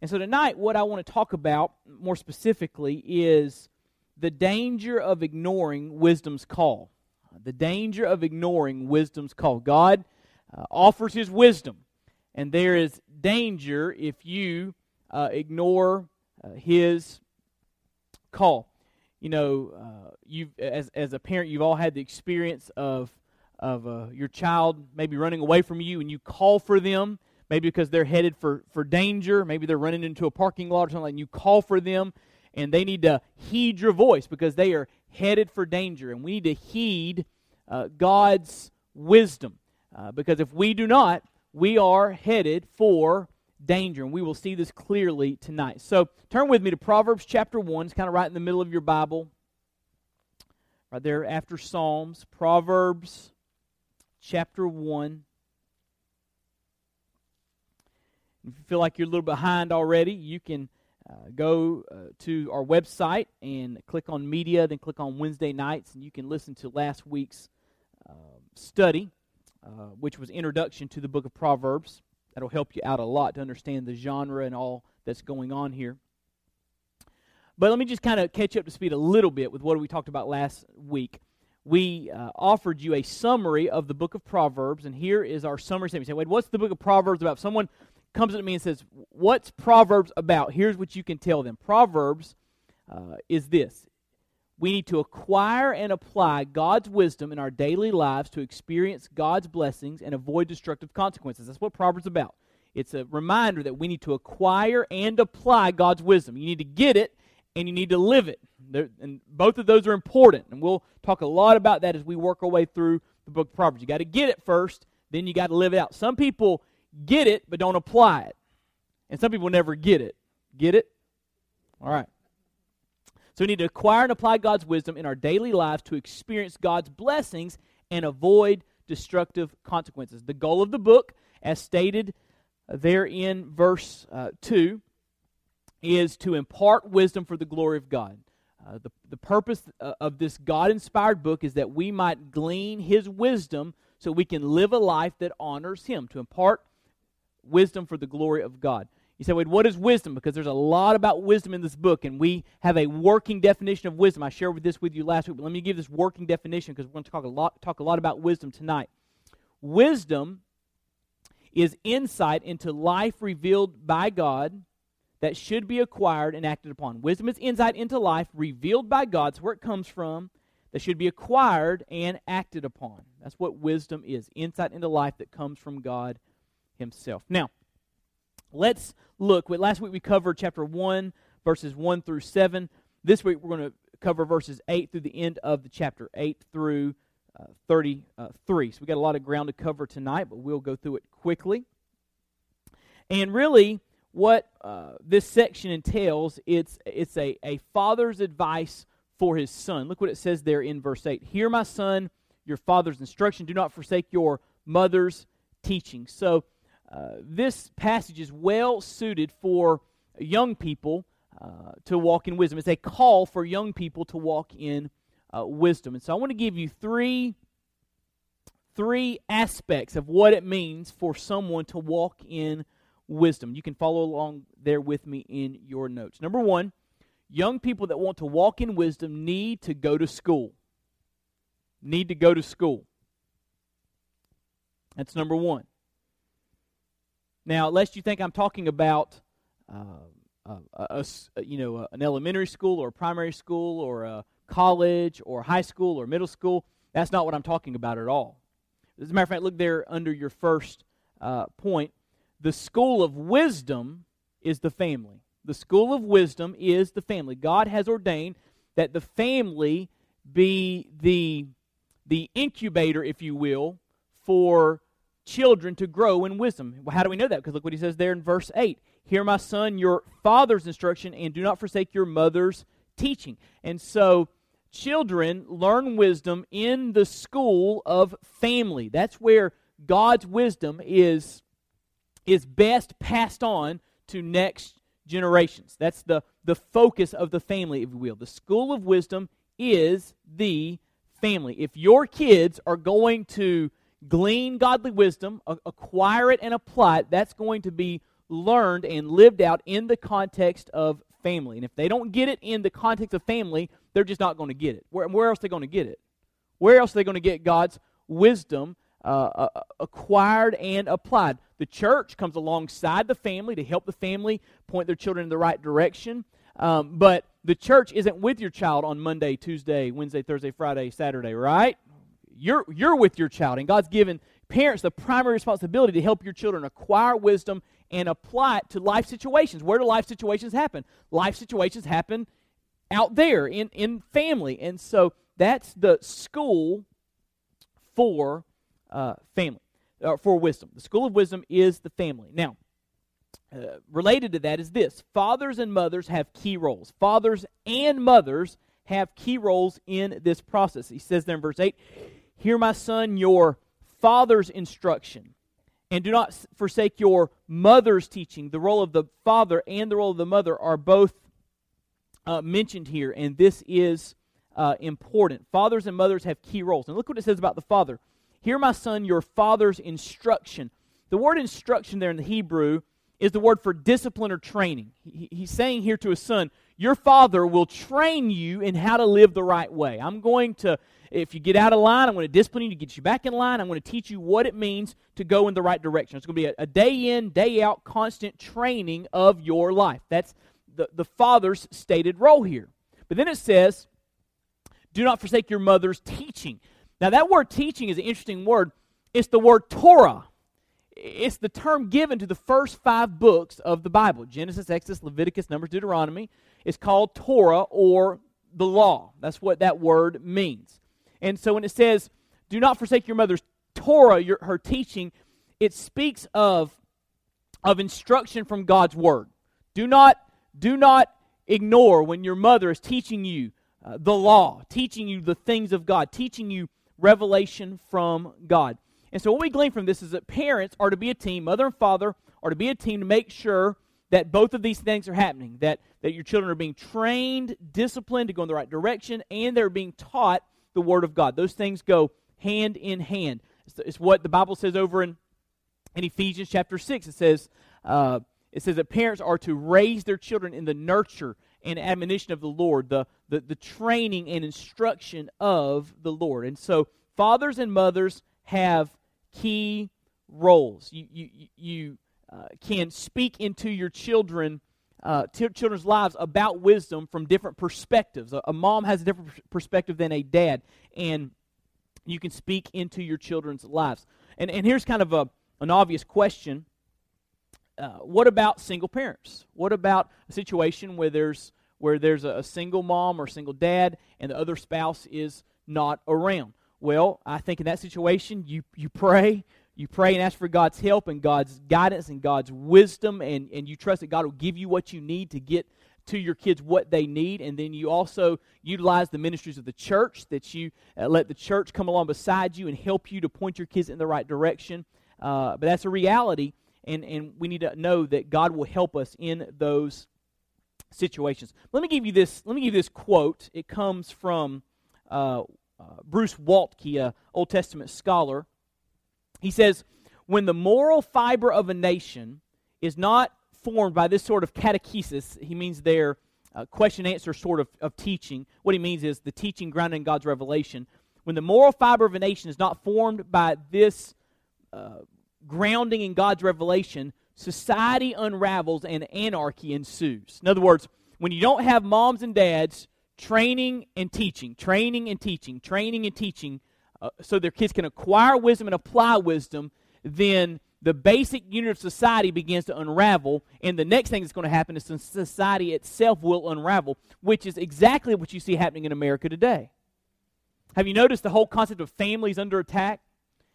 And so tonight, what I want to talk about more specifically is the danger of ignoring wisdom's call. The danger of ignoring wisdom's call. God uh, offers his wisdom, and there is danger if you uh, ignore uh, his call. You know, uh, you as as a parent, you've all had the experience of of uh, your child maybe running away from you, and you call for them, maybe because they're headed for for danger, maybe they're running into a parking lot or something, and you call for them, and they need to heed your voice because they are headed for danger, and we need to heed uh, God's wisdom uh, because if we do not, we are headed for danger. And we will see this clearly tonight. So turn with me to Proverbs chapter 1. It's kind of right in the middle of your Bible, right there after Psalms. Proverbs chapter 1. If you feel like you're a little behind already, you can uh, go uh, to our website and click on media, then click on Wednesday nights, and you can listen to last week's uh, study, which was introduction to the book of Proverbs. That'll help you out a lot to understand the genre and all that's going on here. But let me just kind of catch up to speed a little bit with what we talked about last week. We uh, offered you a summary of the book of Proverbs, and here is our summary statement. You say, wait, what's the book of Proverbs about? Someone comes to me and says, What's Proverbs about? Here's what you can tell them Proverbs uh, is this we need to acquire and apply God's wisdom in our daily lives to experience God's blessings and avoid destructive consequences. That's what Proverbs is about. It's a reminder that we need to acquire and apply God's wisdom. You need to get it and you need to live it. And both of those are important. And we'll talk a lot about that as we work our way through the book of Proverbs. You got to get it first, then you got to live it out. Some people get it but don't apply it. And some people never get it. Get it? All right. So we need to acquire and apply God's wisdom in our daily lives to experience God's blessings and avoid destructive consequences. The goal of the book, as stated there in verse uh, 2, is to impart wisdom for the glory of God. Uh, the, the purpose uh, of this God inspired book is that we might glean His wisdom so we can live a life that honors Him, to impart wisdom for the glory of God. You say, wait, what is wisdom? Because there's a lot about wisdom in this book, and we have a working definition of wisdom. I shared this with you last week, but let me give this working definition because we're going to talk a lot, talk a lot about wisdom tonight. Wisdom is insight into life revealed by God that should be acquired and acted upon. Wisdom is insight into life revealed by God, that's where it comes from, that should be acquired and acted upon. That's what wisdom is insight into life that comes from God Himself. Now, Let's look. Last week we covered chapter 1, verses 1 through 7. This week we're going to cover verses 8 through the end of the chapter, 8 through uh, 33. So we got a lot of ground to cover tonight, but we'll go through it quickly. And really, what uh, this section entails, it's, it's a, a father's advice for his son. Look what it says there in verse 8. Hear, my son, your father's instruction. Do not forsake your mother's teaching. So, uh, this passage is well suited for young people uh, to walk in wisdom. It's a call for young people to walk in uh, wisdom. And so I want to give you three, three aspects of what it means for someone to walk in wisdom. You can follow along there with me in your notes. Number one, young people that want to walk in wisdom need to go to school. Need to go to school. That's number one. Now, lest you think I'm talking about uh, a, a, a, you know an elementary school or a primary school or a college or high school or middle school, that's not what I'm talking about at all. As a matter of fact, look there under your first uh, point. The school of wisdom is the family. The school of wisdom is the family. God has ordained that the family be the the incubator, if you will, for children to grow in wisdom. Well, how do we know that? Because look what he says there in verse 8 Hear, my son, your father's instruction, and do not forsake your mother's teaching. And so, children learn wisdom in the school of family. That's where God's wisdom is, is best passed on to next generations. That's the, the focus of the family, if you will. The school of wisdom is the family. If your kids are going to glean godly wisdom, acquire it, and apply it, that's going to be learned and lived out in the context of family. And if they don't get it in the context of family, they're just not going to get it. Where, where else are they going to get it? Where else are they going to get God's wisdom uh, uh, uh, acquired and applied? The church comes alongside the family to help the family point their children in the right direction. Um, but the church isn't with your child on Monday, Tuesday, Wednesday, Thursday, Friday, Saturday, right? You're, you're with your child, and God's given parents the primary responsibility to help your children acquire wisdom and apply it to life situations. Where do life situations happen? Life situations happen out there in, in family. And so that's the school for uh, family, uh, for wisdom. The school of wisdom is the family. Now, uh, related to that is this fathers and mothers have key roles. Fathers and mothers have key roles in this process. He says there in verse 8 Hear, my son, your father's instruction, and do not forsake your mother's teaching. The role of the father and the role of the mother are both uh, mentioned here, and this is uh, important. Fathers and mothers have key roles. And look what it says about the father. Hear, my son, your father's instruction. The word instruction there in the Hebrew is the word for discipline or training. He, he's saying here to his son, Your father will train you in how to live the right way. I'm going to, if you get out of line, I'm going to discipline you to get you back in line. I'm going to teach you what it means to go in the right direction. It's going to be a, a day in, day out, constant training of your life. That's the, the father's stated role here. But then it says, Do not forsake your mother's teaching. Now, that word teaching is an interesting word. It's the word Torah it's the term given to the first five books of the Bible Genesis, Exodus, Leviticus, Numbers, Deuteronomy. It's called Torah or the law. That's what that word means. And so when it says, do not forsake your mother's Torah, your, her teaching, it speaks of, of instruction from God's word. Do not, do not ignore when your mother is teaching you uh, the law, teaching you the things of God, teaching you revelation from God. And so, what we glean from this is that parents are to be a team, mother and father are to be a team to make sure that both of these things are happening, that, that your children are being trained, disciplined to go in the right direction, and they're being taught the Word of God. Those things go hand in hand. It's, it's what the Bible says over in, in Ephesians chapter 6. It says, uh, it says that parents are to raise their children in the nurture and admonition of the Lord, the, the, the training and instruction of the Lord. And so, fathers and mothers have key roles. You, you, you can speak into your children, uh, t- children's lives about wisdom from different perspectives. A, a mom has a different perspective than a dad, and you can speak into your children's lives. And, and here's kind of a, an obvious question. Uh, what about single parents? What about a situation where there's where there's a, a single mom or single dad and the other spouse is not around? Well, I think in that situation, you, you pray. You pray and ask for God's help and God's guidance and God's wisdom, and, and you trust that God will give you what you need to get to your kids what they need. And then you also utilize the ministries of the church, that you uh, let the church come along beside you and help you to point your kids in the right direction. Uh, but that's a reality, and, and we need to know that God will help us in those situations. Let me give you this. Let me give you this quote. It comes from uh, uh, Bruce Waltke, a Old Testament scholar, he says, when the moral fiber of a nation is not formed by this sort of catechesis, he means their uh, question answer sort of, of teaching. What he means is the teaching grounded in God's revelation. When the moral fiber of a nation is not formed by this uh, grounding in God's revelation, society unravels and anarchy ensues. In other words, when you don't have moms and dads training and teaching, training and teaching, training and teaching, uh, so their kids can acquire wisdom and apply wisdom, then the basic unit of society begins to unravel, and the next thing that's going to happen is society itself will unravel, which is exactly what you see happening in America today. Have you noticed the whole concept of families under attack?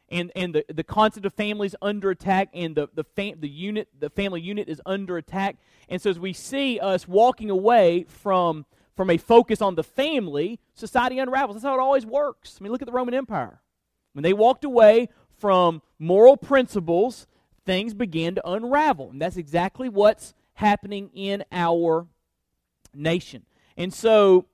And, and the, the concept of families under attack and the, the, fam- the unit the family unit is under attack and so as we see us walking away from from a focus on the family, society unravels. That's how it always works. I mean, look at the Roman Empire. When they walked away from moral principles, things began to unravel. And that's exactly what's happening in our nation. And so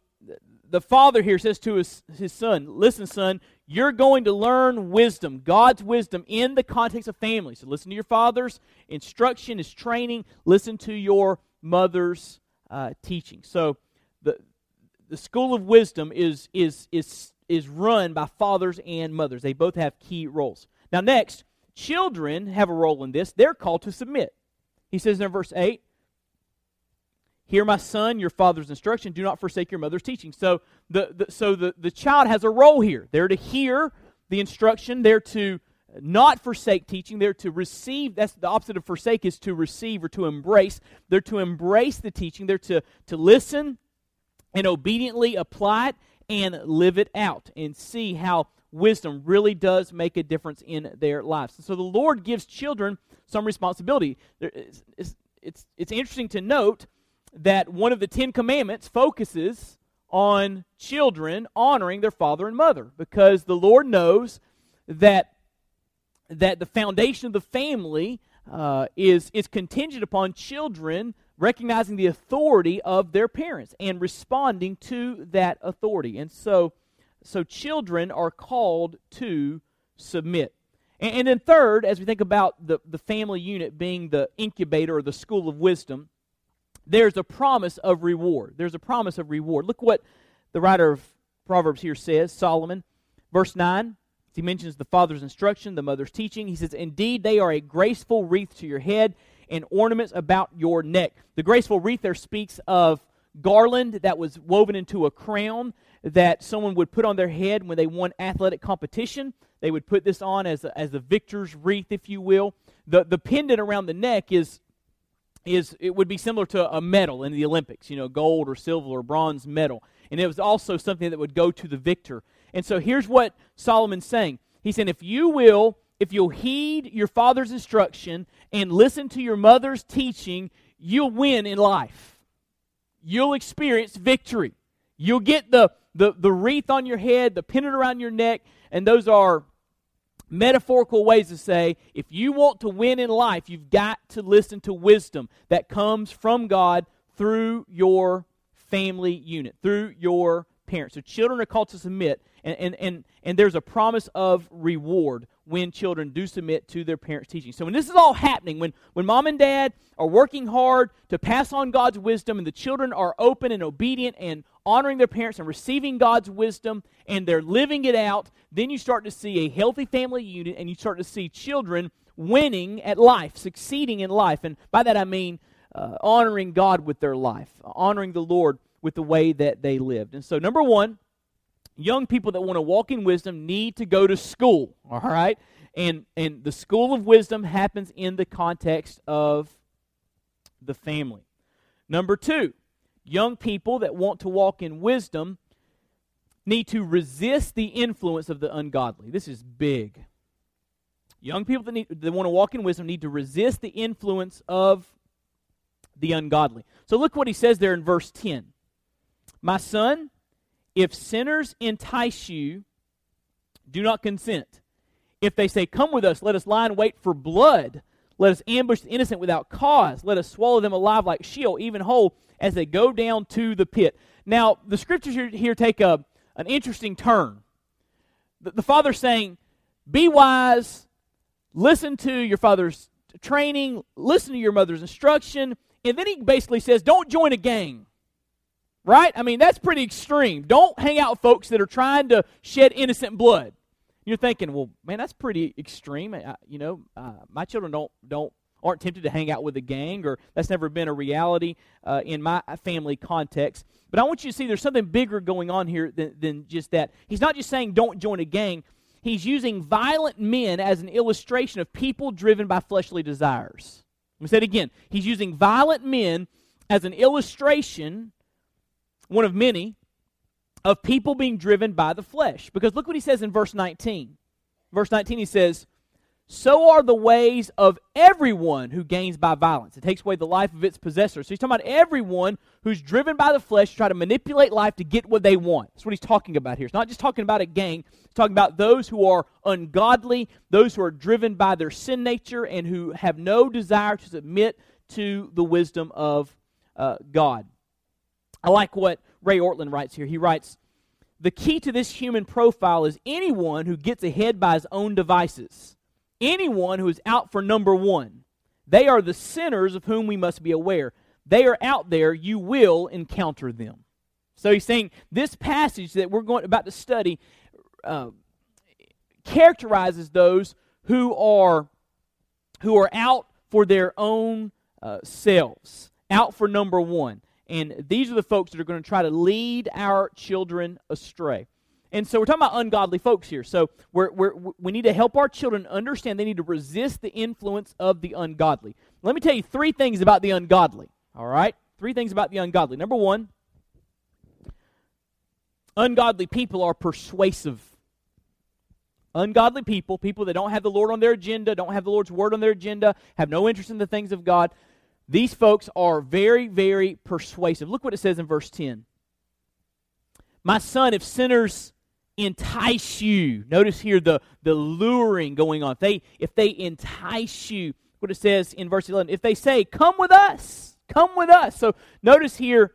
the father here says to his, his son, Listen, son, you're going to learn wisdom, God's wisdom, in the context of family. So listen to your father's instruction, his training. Listen to your mother's uh, teaching. So the school of wisdom is, is, is, is run by fathers and mothers. They both have key roles. Now, next, children have a role in this. They're called to submit. He says in verse 8, Hear my son, your father's instruction. Do not forsake your mother's teaching. So the, the, so the, the child has a role here. They're to hear the instruction. They're to not forsake teaching. They're to receive. That's the opposite of forsake is to receive or to embrace. They're to embrace the teaching. They're to, to listen and obediently apply it and live it out and see how wisdom really does make a difference in their lives. so the Lord gives children some responsibility. It's, it's, it's, it's interesting to note that one of the Ten Commandments focuses on children honoring their father and mother because the Lord knows that that the foundation of the family uh, is is contingent upon children recognizing the authority of their parents and responding to that authority. And so so children are called to submit. And, and then third, as we think about the, the family unit being the incubator or the school of wisdom, there's a promise of reward. There's a promise of reward. Look what the writer of Proverbs here says, Solomon, verse 9. He mentions the father's instruction, the mother's teaching. He says, Indeed, they are a graceful wreath to your head and ornaments about your neck. The graceful wreath there speaks of garland that was woven into a crown that someone would put on their head when they won athletic competition. They would put this on as a, as a victor's wreath, if you will. The, the pendant around the neck is is it would be similar to a medal in the Olympics, you know, gold or silver or bronze medal. And it was also something that would go to the victor. And so here's what Solomon's saying. He's saying, if you will, if you'll heed your father's instruction and listen to your mother's teaching, you'll win in life. You'll experience victory. You'll get the, the, the wreath on your head, the pennant around your neck, and those are metaphorical ways to say if you want to win in life, you've got to listen to wisdom that comes from God through your family unit, through your parents. So children are called to submit, and, and, and, and there's a promise of reward when children do submit to their parents' teaching. So when this is all happening, when, when mom and dad are working hard to pass on God's wisdom and the children are open and obedient and honoring their parents and receiving God's wisdom and they're living it out, then you start to see a healthy family unit and you start to see children winning at life, succeeding in life. And by that I mean uh, honoring God with their life, honoring the Lord with the way that they lived. And so, number one, young people that want to walk in wisdom need to go to school, all right? And, and the school of wisdom happens in the context of the family. Number two, young people that want to walk in wisdom need to resist the influence of the ungodly. This is big. Young people that, need, that want to walk in wisdom need to resist the influence of the ungodly. So look what he says there in verse 10. My son, if sinners entice you, do not consent. If they say, Come with us, let us lie in wait for blood. Let us ambush the innocent without cause. Let us swallow them alive like Sheol, even whole as they go down to the pit. Now, the scriptures here, take a, an interesting turn. The, the father's saying, Be wise, listen to your father's training, listen to your mother's instruction, and then he basically says, Don't join a gang. Right? I mean, that's pretty extreme. Don't hang out with folks that are trying to shed innocent blood. You're thinking, well, man, that's pretty extreme. I, you know, uh, my children don't don't aren't tempted to hang out with a gang, or that's never been a reality uh, in my family context. But I want you to see there's something bigger going on here than, than just that. He's not just saying don't join a gang, he's using violent men as an illustration of people driven by fleshly desires. Let me say it again. He's using violent men as an illustration, one of many, of people being driven by the flesh. Because look what he says in verse 19. Verse 19, he says, so are the ways of everyone who gains by violence. It takes away the life of its possessor. So he's talking about everyone who's driven by the flesh to try to manipulate life to get what they want. That's what he's talking about here. It's not just talking about a gang, it's talking about those who are ungodly, those who are driven by their sin nature, and who have no desire to submit to the wisdom of uh, God. I like what Ray Ortlund writes here. He writes, The key to this human profile is anyone who gets ahead by his own devices, anyone who is out for number one. They are the sinners of whom we must be aware. They are out there. You will encounter them. So he's saying this passage that we're going about to study uh, characterizes those who are who are out for their own uh, selves, out for number one. And these are the folks that are going to try to lead our children astray. And so we're talking about ungodly folks here. So we're, we're, we need to help our children understand they need to resist the influence of the ungodly. Let me tell you three things about the ungodly. All right? Three things about the ungodly. Number one, ungodly people are persuasive. Ungodly people, people that don't have the Lord on their agenda, don't have the Lord's word on their agenda, have no interest in the things of God, these folks are very, very persuasive. Look what it says in verse 10. My son, if sinners entice you, notice here the, the luring going on. If they, if they entice you, what it says in verse 11, if they say, Come with us, come with us. So notice here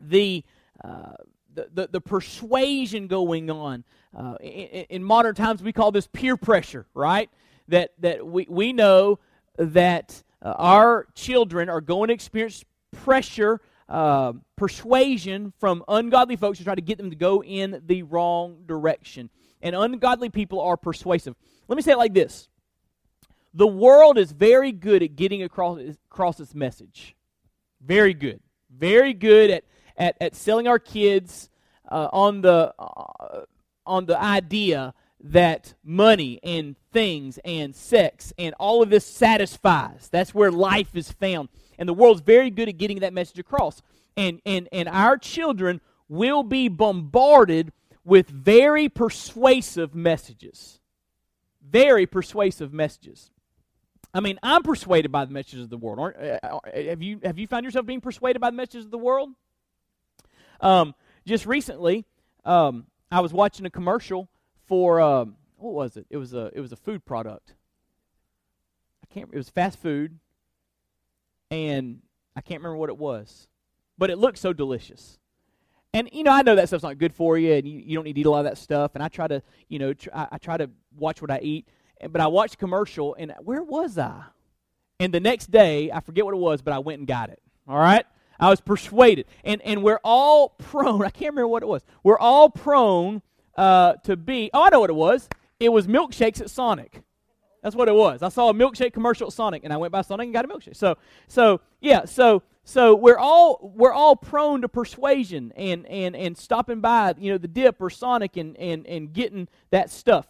the, uh, the, the, the, persuasion going on. Uh, in, in modern times, we call this peer pressure, right? That, that we, we know that uh, our children are going to experience pressure, uh, persuasion from ungodly folks to try to get them to go in the wrong direction. And ungodly people are persuasive. Let me say it like this The world is very good at getting across, across its message. Very good. Very good at, at, at selling our kids uh, on, the, uh, on the idea that money and things and sex and all of this satisfies. That's where life is found. And the world's very good at getting that message across. And, and, and our children will be bombarded with very persuasive messages. Very persuasive messages. I mean, I'm persuaded by the messages of the world. Uh, uh, have you, have you found yourself being persuaded by the messages of the world? Um, just recently, um, I was watching a commercial for um, what was it? It was a it was a food product. I can't. It was fast food, and I can't remember what it was, but it looked so delicious. And you know, I know that stuff's not good for you, and you, you don't need to eat a lot of that stuff. And I try to, you know, tr- I, I try to watch what I eat. But I watched commercial, and where was I? And the next day, I forget what it was, but I went and got it. All right. I was persuaded. And, and we're all prone, I can't remember what it was. We're all prone uh, to be. Oh, I know what it was. It was milkshakes at Sonic. That's what it was. I saw a milkshake commercial at Sonic, and I went by Sonic and got a milkshake. So, so yeah, so so we're all we're all prone to persuasion and and and stopping by, you know, the dip or Sonic and and and getting that stuff.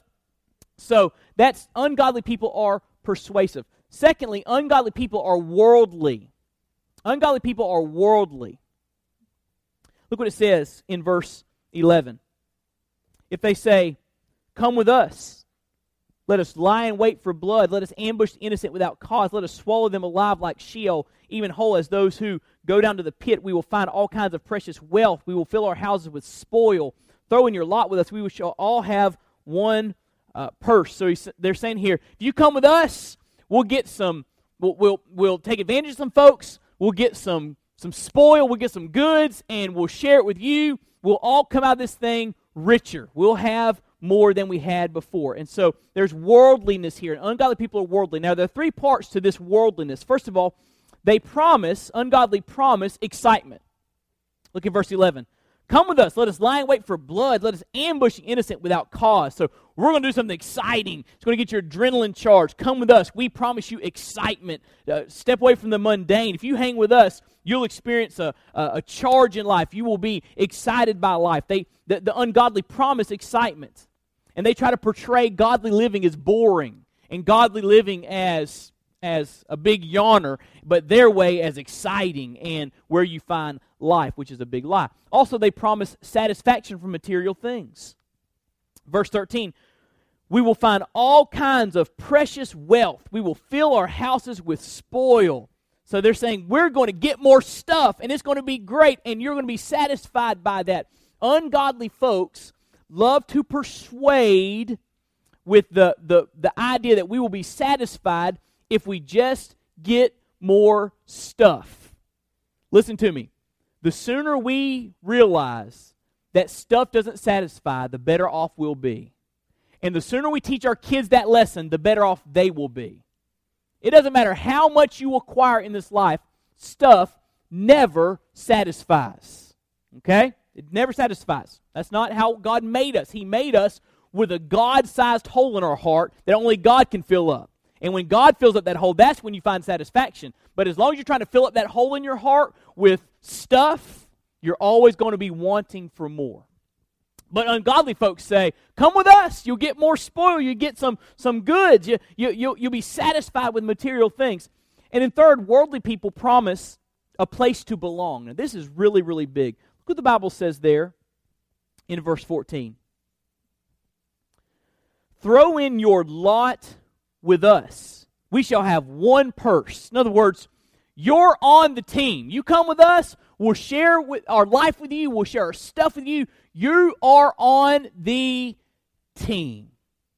So that's ungodly people are persuasive. Secondly, ungodly people are worldly. Ungodly people are worldly. Look what it says in verse 11 if they say, Come with us, let us lie in wait for blood, let us ambush the innocent without cause, let us swallow them alive like Sheol, even whole as those who go down to the pit, we will find all kinds of precious wealth, we will fill our houses with spoil. Throw in your lot with us, we shall all have one uh, purse. So they're saying here, if you come with us, we'll get some, we'll, we'll, we'll take advantage of some folks, we'll get some, some spoil, we'll get some goods, and we'll share it with you. We'll all come out of this thing richer. We'll have more than we had before. And so there's worldliness here. And ungodly people are worldly. Now, there are three parts to this worldliness. First of all, they promise, ungodly promise, excitement. Look at verse 11. Come with us. Let us lie in wait for blood. Let us ambush the innocent without cause. So we're going to do something exciting. It's going to get your adrenaline charged. Come with us. We promise you excitement. Uh, step away from the mundane. If you hang with us, you'll experience a, a, a charge in life. You will be excited by life. They, the, the ungodly promise excitement. And they try to portray godly living as boring and godly living as as a big yawner, but their way as exciting and where you find life, which is a big lie. Also, they promise satisfaction from material things. Verse 13 We will find all kinds of precious wealth, we will fill our houses with spoil. So they're saying, We're going to get more stuff, and it's going to be great, and you're going to be satisfied by that. Ungodly folks love to persuade with the, the, the idea that we will be satisfied if we just get more stuff. Listen to me. The sooner we realize that stuff doesn't satisfy, the better off we'll be. And the sooner we teach our kids that lesson, the better off they will be. It doesn't matter how much you acquire in this life, stuff never satisfies. Okay? It never satisfies. That's not how God made us. He made us with a God sized hole in our heart that only God can fill up. And when God fills up that hole, that's when you find satisfaction. But as long as you're trying to fill up that hole in your heart with stuff, you're always going to be wanting for more. But ungodly folks say, Come with us. You'll get more spoil. You get some, some goods. You, you, you'll, you'll be satisfied with material things. And then, third, worldly people promise a place to belong. Now, this is really, really big. Look what the Bible says there in verse 14. Throw in your lot with us. We shall have one purse. In other words, you're on the team. You come with us, we'll share with our life with you, we'll share our stuff with you. You are on the team.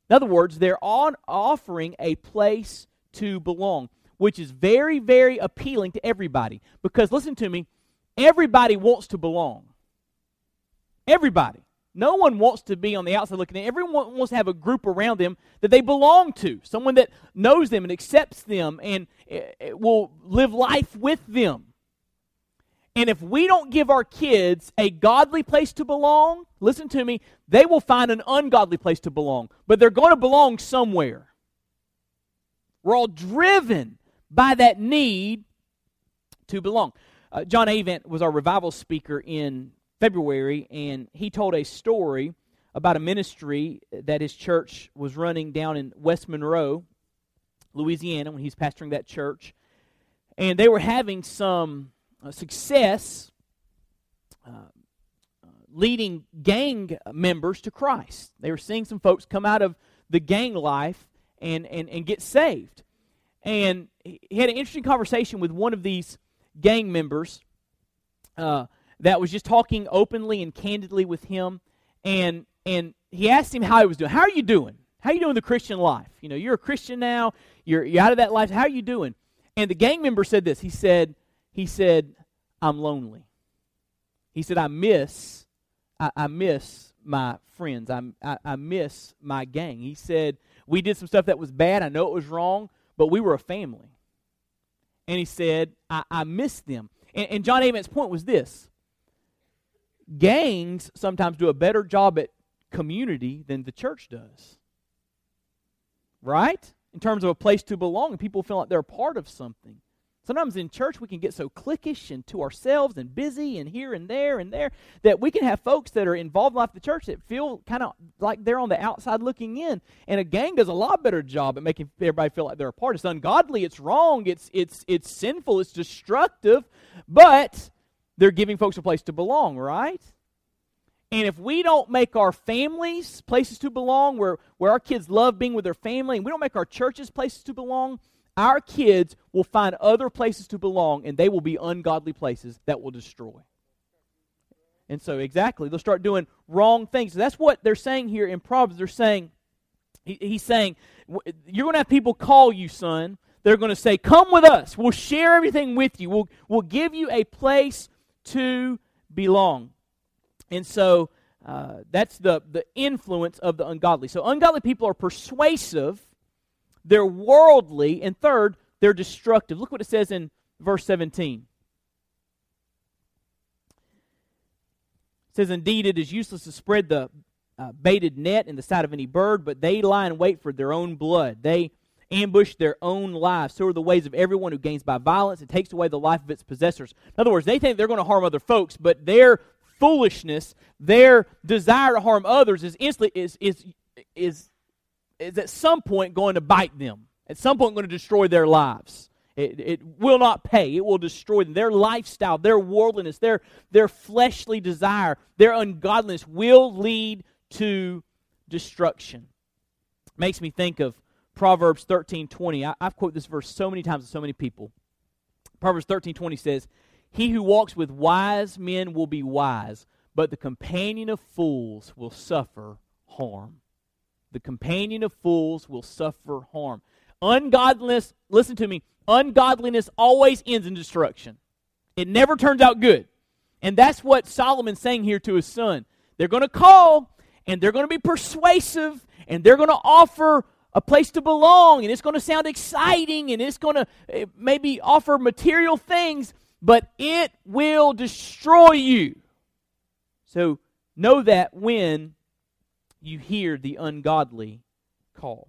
In other words, they're on offering a place to belong, which is very, very appealing to everybody. Because listen to me, everybody wants to belong. Everybody. No one wants to be on the outside looking in. Everyone wants to have a group around them that they belong to, someone that knows them and accepts them and eh, eh, will live life with them. And if we don't give our kids a godly place to belong, listen to me, they will find an ungodly place to belong. But they're going to belong somewhere. We're all driven by that need to belong. Uh, John Avant was our revival speaker in February, and he told a story about a ministry that his church was running down in West Monroe, Louisiana, when he's pastoring that church. And they were having some uh, success uh, uh, leading gang members to Christ. They were seeing some folks come out of the gang life and, and, and get saved. And he had an interesting conversation with one of these gang members. Uh, that was just talking openly and candidly with him. And, and he asked him how he was doing. How are you doing? How are you doing the Christian life? You know, you're a Christian now. You're, you're out of that life. How are you doing? And the gang member said this. He said, he said, I'm lonely. He said, I miss, I, I miss my friends. I, I, I miss my gang. He said, we did some stuff that was bad. I know it was wrong, but we were a family. And he said, I, I miss them. And, and John Avant's point was this gangs sometimes do a better job at community than the church does. Right? In terms of a place to belong, people feel like they're part of something. Sometimes in church we can get so cliquish and to ourselves and busy and here and there and there that we can have folks that are involved in life of the church that feel kind of like they're on the outside looking in. And a gang does a lot better job at making everybody feel like they're a part. It's ungodly, it's wrong, it's it's it's sinful, it's destructive, but they're giving folks a place to belong, right? And if we don't make our families places to belong, where, where our kids love being with their family, and we don't make our churches places to belong, our kids will find other places to belong, and they will be ungodly places that will destroy. And so, exactly, they'll start doing wrong things. That's what they're saying here in Proverbs. They're saying, he, he's saying, you're going to have people call you, son. They're going to say, Come with us. We'll share everything with you. We'll, we'll give you a place to belong. And so uh, that's the, the influence of the ungodly. So ungodly people are persuasive, they're worldly, and third, they're destructive. Look what it says in verse 17. It says, Indeed, it is useless to spread the uh, baited net in the sight of any bird, but they lie in wait for their own blood. They ambush their own lives. So are the ways of everyone who gains by violence and takes away the life of its possessors. In other words, they think they're going to harm other folks, but their foolishness, their desire to harm others is instantly is is is is at some point going to bite them. At some point going to destroy their lives. It, it will not pay. It will destroy them. Their lifestyle, their worldliness, their, their fleshly desire, their ungodliness will lead to destruction. Makes me think of Proverbs 13 20. I, have quoted this verse so many times to so many people. Proverbs 13 20 says, He who walks with wise men will be wise, but the companion of fools will suffer harm. The companion of fools will suffer harm. Ungodliness, listen to me, ungodliness always ends in destruction. It never turns out good. And that's what Solomon's saying here to his son. They're going to call, and they're going to be persuasive, and they're going to offer a place to belong, and it's going to sound exciting, and it's going to eh, maybe offer material things, but it will destroy you. So know that when you hear the ungodly call.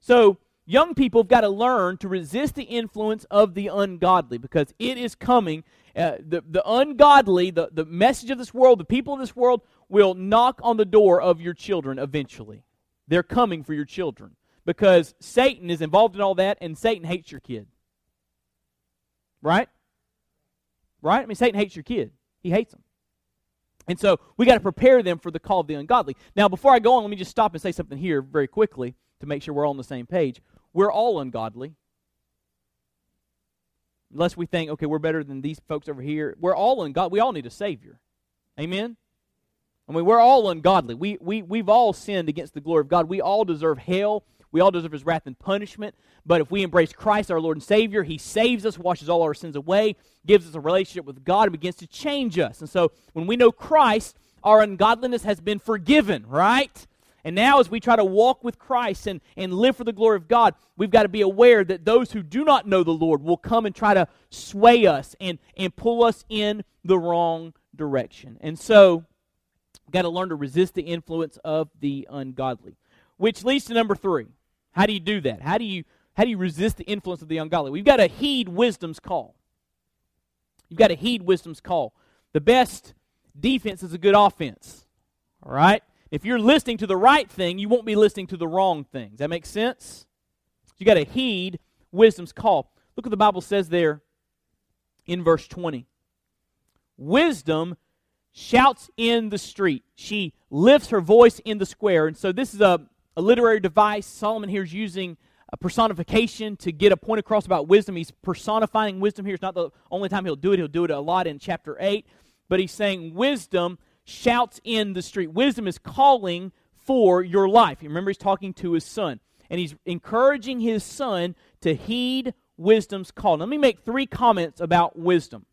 So, young people have got to learn to resist the influence of the ungodly because it is coming. Uh, the, the ungodly, the, the message of this world, the people of this world will knock on the door of your children eventually. They're coming for your children because Satan is involved in all that and Satan hates your kid. Right? Right? I mean, Satan hates your kid, he hates them. And so we got to prepare them for the call of the ungodly. Now, before I go on, let me just stop and say something here very quickly to make sure we're all on the same page. We're all ungodly. Unless we think, okay, we're better than these folks over here. We're all ungodly. We all need a Savior. Amen? I mean, we're all ungodly. We, we, we've all sinned against the glory of God. We all deserve hell. We all deserve his wrath and punishment. But if we embrace Christ, our Lord and Savior, he saves us, washes all our sins away, gives us a relationship with God, and begins to change us. And so when we know Christ, our ungodliness has been forgiven, right? And now, as we try to walk with Christ and, and live for the glory of God, we've got to be aware that those who do not know the Lord will come and try to sway us and, and pull us in the wrong direction. And so, we've got to learn to resist the influence of the ungodly. Which leads to number three. How do you do that? How do you how do you resist the influence of the ungodly? We've got to heed wisdom's call. You've got to heed wisdom's call. The best defense is a good offense. All right? If you're listening to the right thing, you won't be listening to the wrong things. That makes sense? You got to heed wisdom's call. Look what the Bible says there in verse 20. Wisdom shouts in the street. She lifts her voice in the square. And so this is a a literary device. Solomon here is using a personification to get a point across about wisdom. He's personifying wisdom here. It's not the only time he'll do it, he'll do it a lot in chapter 8. But he's saying wisdom shouts in the street. Wisdom is calling for your life. You remember he's talking to his son. And he's encouraging his son to heed wisdom's call. Let me make three comments about wisdom.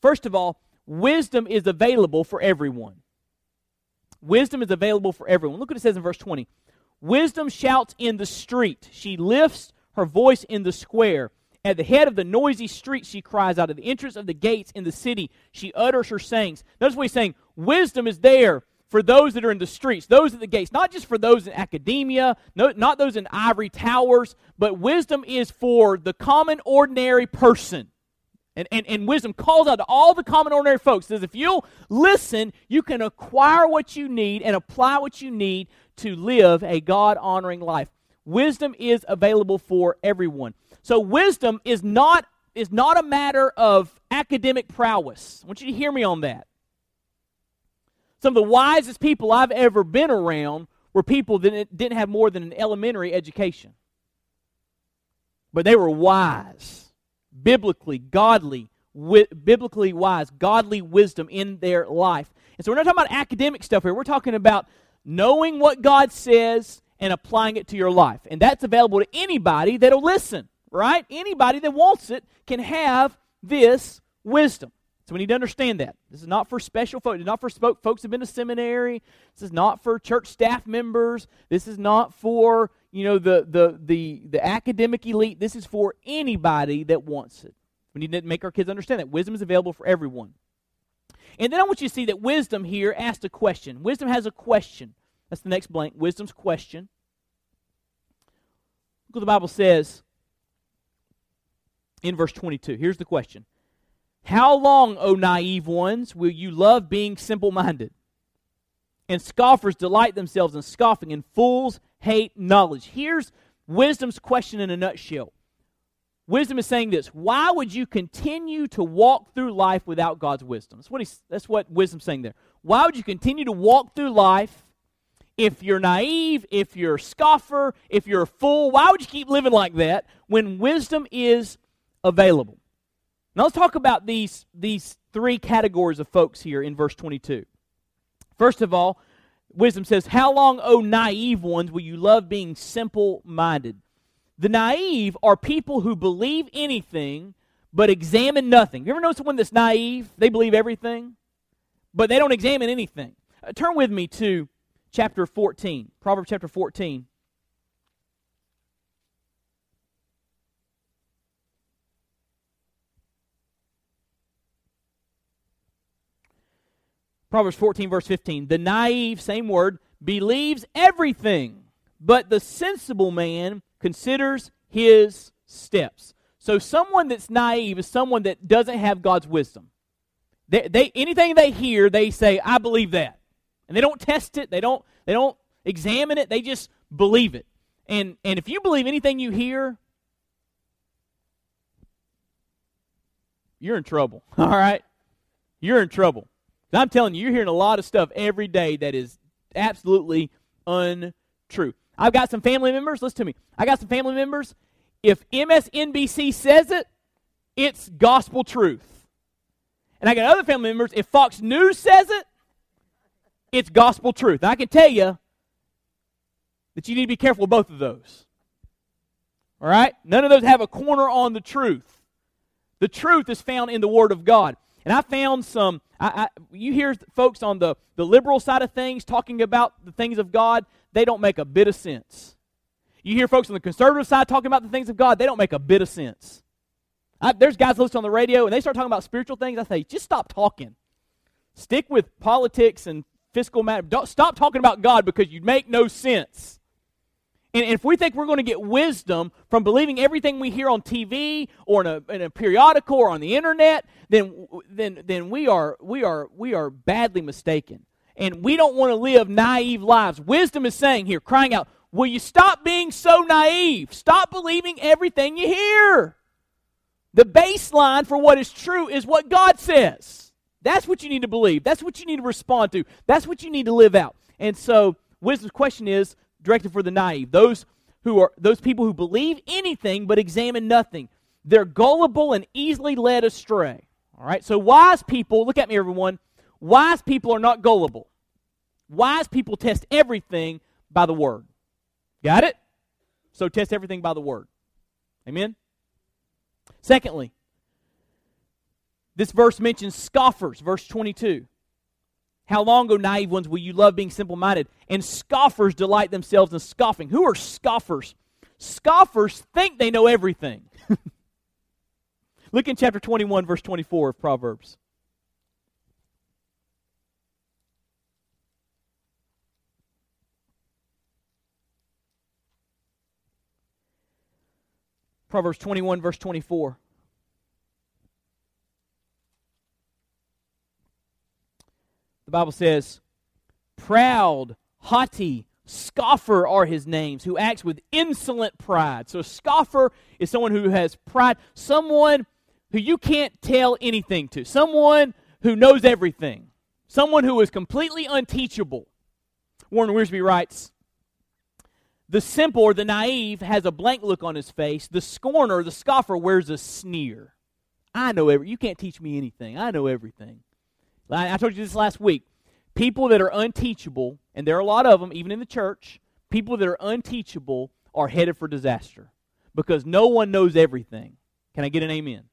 First of all, wisdom is available for everyone. Wisdom is available for everyone. Look what it says in verse 20. Wisdom shouts in the street. She lifts her voice in the square. At the head of the noisy street, she cries out. At the entrance of the gates in the city, she utters her sayings. Notice what he's saying. Wisdom is there for those that are in the streets, those at the gates, not just for those in academia, no, not those in ivory towers, but wisdom is for the common, ordinary person. And, and, and wisdom calls out to all the common ordinary folks. Says if you'll listen, you can acquire what you need and apply what you need to live a God honoring life. Wisdom is available for everyone. So wisdom is not is not a matter of academic prowess. I want you to hear me on that. Some of the wisest people I've ever been around were people that didn't have more than an elementary education. But they were wise biblically, godly, wi- biblically wise, godly wisdom in their life. And so we're not talking about academic stuff here. We're talking about knowing what God says and applying it to your life. And that's available to anybody that'll listen, right? Anybody that wants it can have this wisdom. So we need to understand that. This is not for special folks. Not for folks who have been to seminary. This is not for church staff members. This is not for you know, the, the, the, the academic elite. This is for anybody that wants it. We need to make our kids understand that wisdom is available for everyone. And then I want you to see that wisdom here asked a question. Wisdom has a question. That's the next blank. Wisdom's question. Look what the Bible says in verse 22. Here's the question How long, O naive ones, will you love being simple minded? And scoffers delight themselves in scoffing, and fools hate knowledge. Here's wisdom's question in a nutshell. Wisdom is saying this Why would you continue to walk through life without God's wisdom? That's what, he's, that's what wisdom's saying there. Why would you continue to walk through life if you're naive, if you're a scoffer, if you're a fool? Why would you keep living like that when wisdom is available? Now let's talk about these, these three categories of folks here in verse 22. First of all, wisdom says, How long, O naive ones, will you love being simple minded? The naive are people who believe anything but examine nothing. You ever know someone that's naive? They believe everything, but they don't examine anything. Uh, turn with me to chapter 14, Proverbs chapter 14. Proverbs 14, verse 15. The naive, same word, believes everything, but the sensible man considers his steps. So someone that's naive is someone that doesn't have God's wisdom. They, they anything they hear, they say, "I believe that," and they don't test it. They don't they don't examine it. They just believe it. And and if you believe anything you hear, you're in trouble. All right, you're in trouble. I'm telling you, you're hearing a lot of stuff every day that is absolutely untrue. I've got some family members, listen to me. I got some family members. If MSNBC says it, it's gospel truth. And I got other family members, if Fox News says it, it's gospel truth. And I can tell you that you need to be careful of both of those. All right? None of those have a corner on the truth. The truth is found in the Word of God. And I found some, I, I, you hear folks on the, the liberal side of things talking about the things of God, they don't make a bit of sense. You hear folks on the conservative side talking about the things of God, they don't make a bit of sense. I, there's guys listening on the radio and they start talking about spiritual things. I say, just stop talking. Stick with politics and fiscal matter. Don't, stop talking about God because you make no sense. And if we think we're going to get wisdom from believing everything we hear on TV or in a, in a periodical or on the internet, then, then, then we, are, we, are, we are badly mistaken. And we don't want to live naive lives. Wisdom is saying here, crying out, Will you stop being so naive? Stop believing everything you hear. The baseline for what is true is what God says. That's what you need to believe. That's what you need to respond to. That's what you need to live out. And so, wisdom's question is directed for the naive. Those who are those people who believe anything but examine nothing. They're gullible and easily led astray. All right? So wise people, look at me everyone. Wise people are not gullible. Wise people test everything by the word. Got it? So test everything by the word. Amen. Secondly, this verse mentions scoffers, verse 22. How long, O naive ones, will you love being simple minded? And scoffers delight themselves in scoffing. Who are scoffers? Scoffers think they know everything. Look in chapter 21, verse 24 of Proverbs. Proverbs 21, verse 24. The Bible says, proud, haughty, scoffer are his names, who acts with insolent pride. So, a scoffer is someone who has pride, someone who you can't tell anything to, someone who knows everything, someone who is completely unteachable. Warren Wiersbe writes, the simple or the naive has a blank look on his face. The scorner, the scoffer, wears a sneer. I know every. You can't teach me anything. I know everything. I told you this last week. People that are unteachable, and there are a lot of them, even in the church, people that are unteachable are headed for disaster because no one knows everything. Can I get an amen?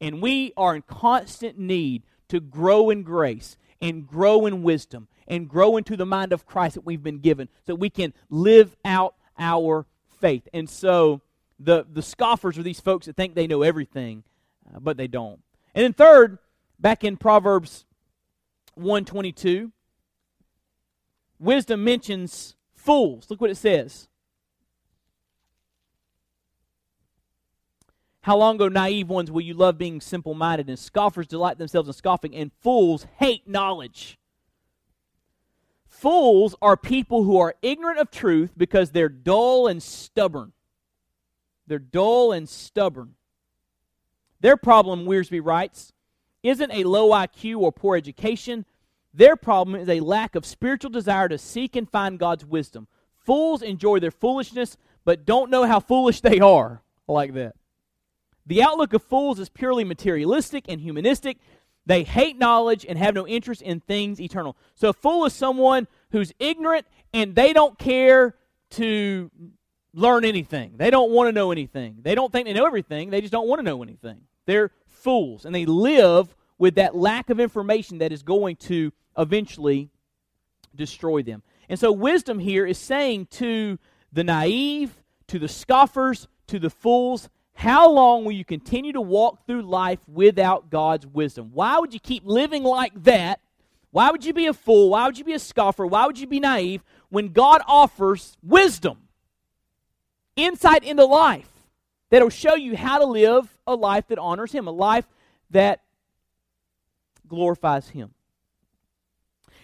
And we are in constant need to grow in grace and grow in wisdom and grow into the mind of Christ that we've been given so we can live out our faith. And so the, the scoffers are these folks that think they know everything, uh, but they don't. And then, third, back in Proverbs 122, wisdom mentions fools. Look what it says. How long, O naive ones, will you love being simple minded? And scoffers delight themselves in scoffing, and fools hate knowledge. Fools are people who are ignorant of truth because they're dull and stubborn. They're dull and stubborn. Their problem, Wiersbe writes, isn't a low IQ or poor education. Their problem is a lack of spiritual desire to seek and find God's wisdom. Fools enjoy their foolishness, but don't know how foolish they are. like that. The outlook of fools is purely materialistic and humanistic. They hate knowledge and have no interest in things eternal. So, a fool is someone who's ignorant and they don't care to learn anything. They don't want to know anything. They don't think they know everything. They just don't want to know anything. They're fools, and they live with that lack of information that is going to eventually destroy them. And so, wisdom here is saying to the naive, to the scoffers, to the fools, how long will you continue to walk through life without God's wisdom? Why would you keep living like that? Why would you be a fool? Why would you be a scoffer? Why would you be naive when God offers wisdom, insight into life that'll show you how to live a life that honors Him, a life that glorifies Him?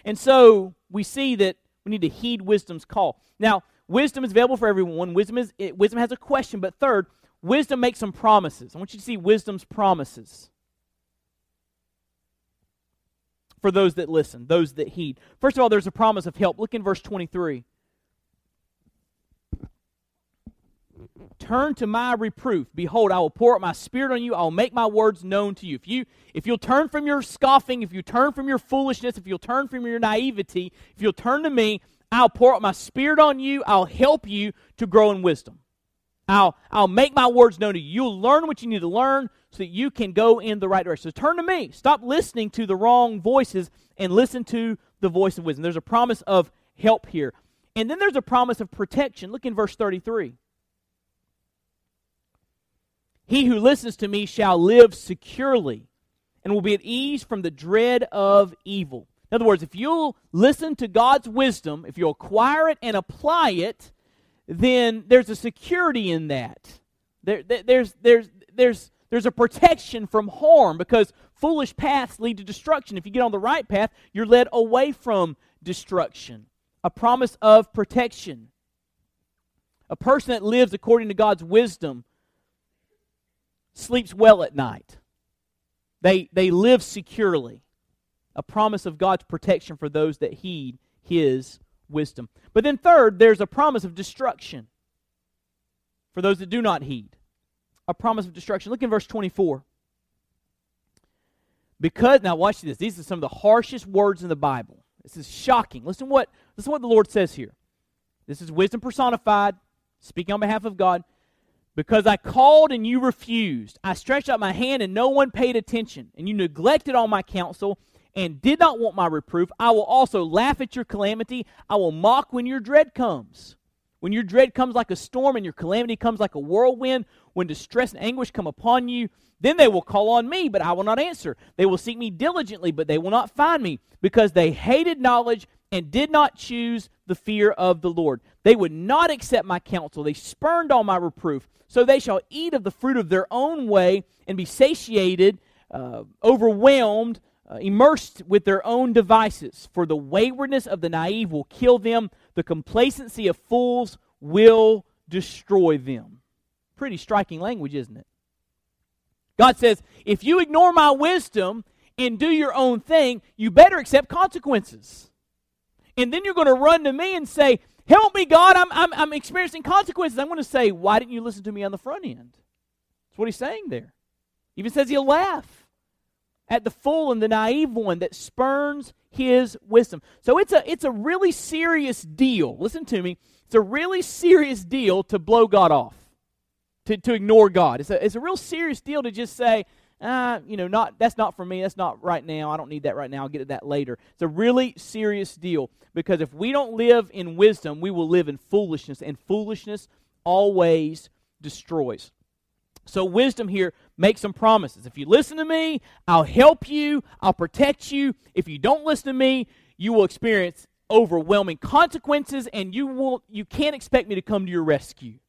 And so we see that we need to heed wisdom's call. Now, wisdom is available for everyone. Wisdom is wisdom has a question, but third, wisdom makes some promises. I want you to see wisdom's promises for those that listen, those that heed. First of all, there's a promise of help. Look in verse 23. Turn to my reproof. Behold i will pour out my spirit on you. I will make my words known to you. If you if you'll turn from your scoffing if you turn from your foolishness if you'll turn from your naivety if you'll turn to me i'll pour out my spirit on you. I'll help you to grow in wisdom. I'll i'll make my words known to you. You'll learn what you need to learn so that you can go in the right direction. So turn to me. Stop listening to the wrong voices and listen to the voice of wisdom. There's a promise of help here. And then there's a promise of protection. Look in verse 33 he who listens to me shall live securely and will be at ease from the dread of evil. In other words, if you'll listen to God's wisdom, if you'll acquire it and apply it, then there's a security in that. There, there's, there's, there's, there's a protection from harm because foolish paths lead to destruction. If you get on the right path, you're led away from destruction. A promise of protection. A person that lives according to God's wisdom sleeps well at night. They, they live securely. A promise of God's protection for those that heed his wisdom. But then, third, there's a promise of destruction for those that do not heed. A promise of destruction. Look in verse 24. Because, now watch this. These are some of the harshest words in the Bible. This is shocking. Listen what, listen what the Lord says here. This is wisdom personified, speaking on behalf of God. Because I called and you refused. I stretched out my hand and no one paid attention. And you neglected all my counsel and did not want my reproof. I will also laugh at your calamity. I will mock when your dread comes. When your dread comes like a storm and your calamity comes like a whirlwind, when distress and anguish come upon you, then they will call on me, but I will not answer. They will seek me diligently, but they will not find me, because they hated knowledge and did not choose the fear of the Lord. They would not accept my counsel. They spurned all my reproof. So they shall eat of the fruit of their own way and be satiated, uh, overwhelmed, uh, immersed with their own devices. For the waywardness of the naive will kill them, the complacency of fools will destroy them. Pretty striking language, isn't it? God says, if you ignore my wisdom and do your own thing, you better accept consequences. And then you're going to run to me and say, Help me, God, I'm, I'm, I'm experiencing consequences. I'm going to say, Why didn't you listen to me on the front end? That's what he's saying there. He even says he'll laugh at the fool and the naive one that spurns his wisdom. So it's a, it's a really serious deal. Listen to me. It's a really serious deal to blow God off, to, to ignore God. It's a, it's a real serious deal to just say, uh, you know, not that's not for me. That's not right now. I don't need that right now. I'll get to that later. It's a really serious deal because if we don't live in wisdom, we will live in foolishness, and foolishness always destroys. So wisdom here makes some promises. If you listen to me, I'll help you. I'll protect you. If you don't listen to me, you will experience overwhelming consequences, and you will you can't expect me to come to your rescue.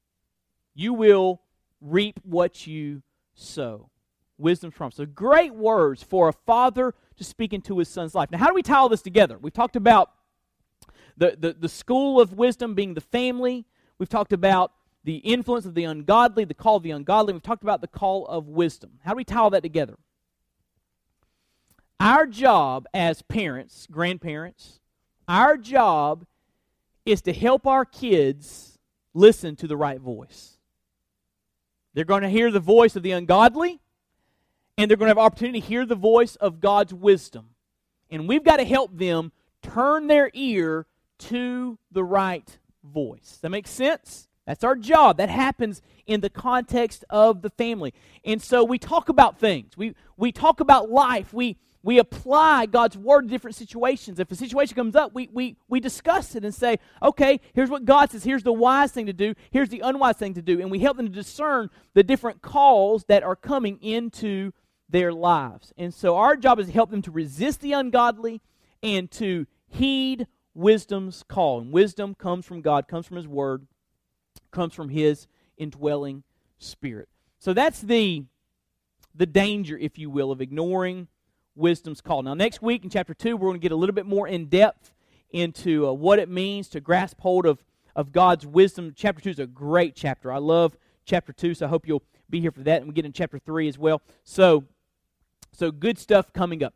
You will reap what you sow wisdom's promise. So great words for a father to speak into his son's life. Now, how do we tie all this together? We've talked about the, the, the school of wisdom being the family. We've talked about the influence of the ungodly, the call of the ungodly. We've talked about the call of wisdom. How do we tie all that together? Our job as parents, grandparents, our job is to help our kids listen to the right voice. They're going to hear the voice of the ungodly, and they're going to have opportunity to hear the voice of God's wisdom. And we've got to help them turn their ear to the right voice. That makes sense? That's our job. That happens in the context of the family. And so we talk about things. We, we talk about life. We, we apply God's word to different situations. If a situation comes up, we, we, we discuss it and say, okay, here's what God says. Here's the wise thing to do. Here's the unwise thing to do. And we help them to discern the different calls that are coming into their lives. And so our job is to help them to resist the ungodly and to heed wisdom's call. And wisdom comes from God, comes from His Word, comes from His indwelling Spirit. So that's the, the danger, if you will, of ignoring wisdom's call. Now, next week in chapter 2, we're going to get a little bit more in depth into uh, what it means to grasp hold of, of God's wisdom. Chapter 2 is a great chapter. I love chapter 2, so I hope you'll be here for that. And we get in chapter 3 as well. So, so good stuff coming up.